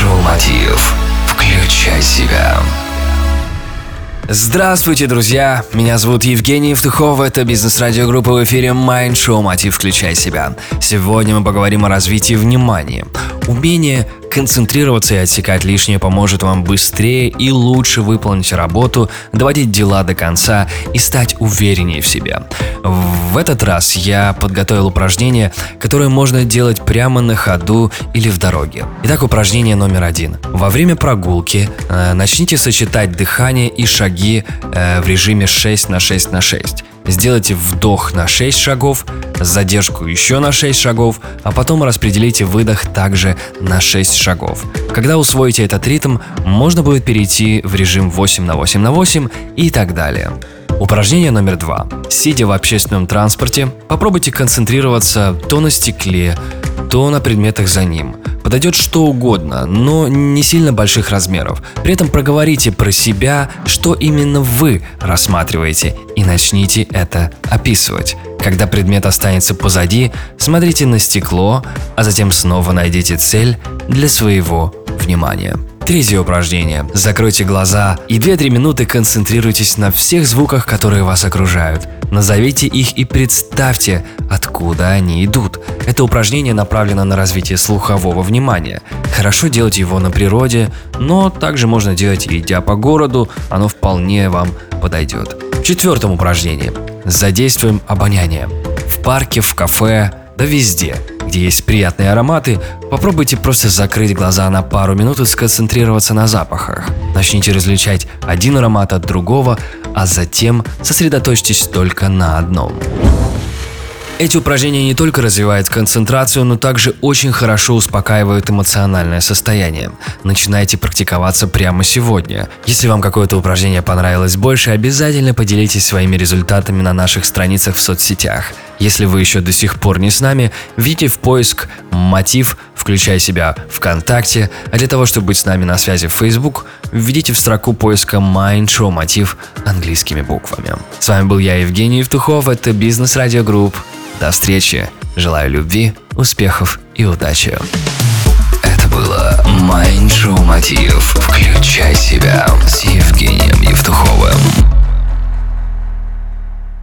Майншоу Мотив. Включай себя. Здравствуйте, друзья! Меня зовут Евгений Евтухов, это бизнес-радиогруппа в эфире Mind Show Мотив Включай себя. Сегодня мы поговорим о развитии внимания. Умение концентрироваться и отсекать лишнее поможет вам быстрее и лучше выполнить работу, доводить дела до конца и стать увереннее в себе. В этот раз я подготовил упражнение, которое можно делать прямо на ходу или в дороге. Итак, упражнение номер один. Во время прогулки э, начните сочетать дыхание и шаги э, в режиме 6 на 6 на 6. Сделайте вдох на 6 шагов, задержку еще на 6 шагов, а потом распределите выдох также на 6 шагов. Когда усвоите этот ритм, можно будет перейти в режим 8 на 8 на 8 и так далее. Упражнение номер два. Сидя в общественном транспорте, попробуйте концентрироваться то на стекле, то на предметах за ним. Подойдет что угодно, но не сильно больших размеров. При этом проговорите про себя, что именно вы рассматриваете, и начните это описывать. Когда предмет останется позади, смотрите на стекло, а затем снова найдите цель для своего внимания. Третье упражнение. Закройте глаза и 2-3 минуты концентрируйтесь на всех звуках, которые вас окружают. Назовите их и представьте, откуда они идут. Это упражнение направлено на развитие слухового внимания. Хорошо делать его на природе, но также можно делать идя по городу, оно вполне вам подойдет. В четвертом упражнении. Задействуем обоняние. В парке, в кафе, да везде – где есть приятные ароматы, попробуйте просто закрыть глаза на пару минут и сконцентрироваться на запахах. Начните различать один аромат от другого, а затем сосредоточьтесь только на одном. Эти упражнения не только развивают концентрацию, но также очень хорошо успокаивают эмоциональное состояние. Начинайте практиковаться прямо сегодня. Если вам какое-то упражнение понравилось больше, обязательно поделитесь своими результатами на наших страницах в соцсетях. Если вы еще до сих пор не с нами, введите в поиск «Мотив», включая себя ВКонтакте, а для того, чтобы быть с нами на связи в Facebook, введите в строку поиска Mind Show Мотив английскими буквами. С вами был я, Евгений Евтухов, это Бизнес Радио Групп. До встречи. Желаю любви, успехов и удачи. Это было Майндшоу Мотив. Включай себя.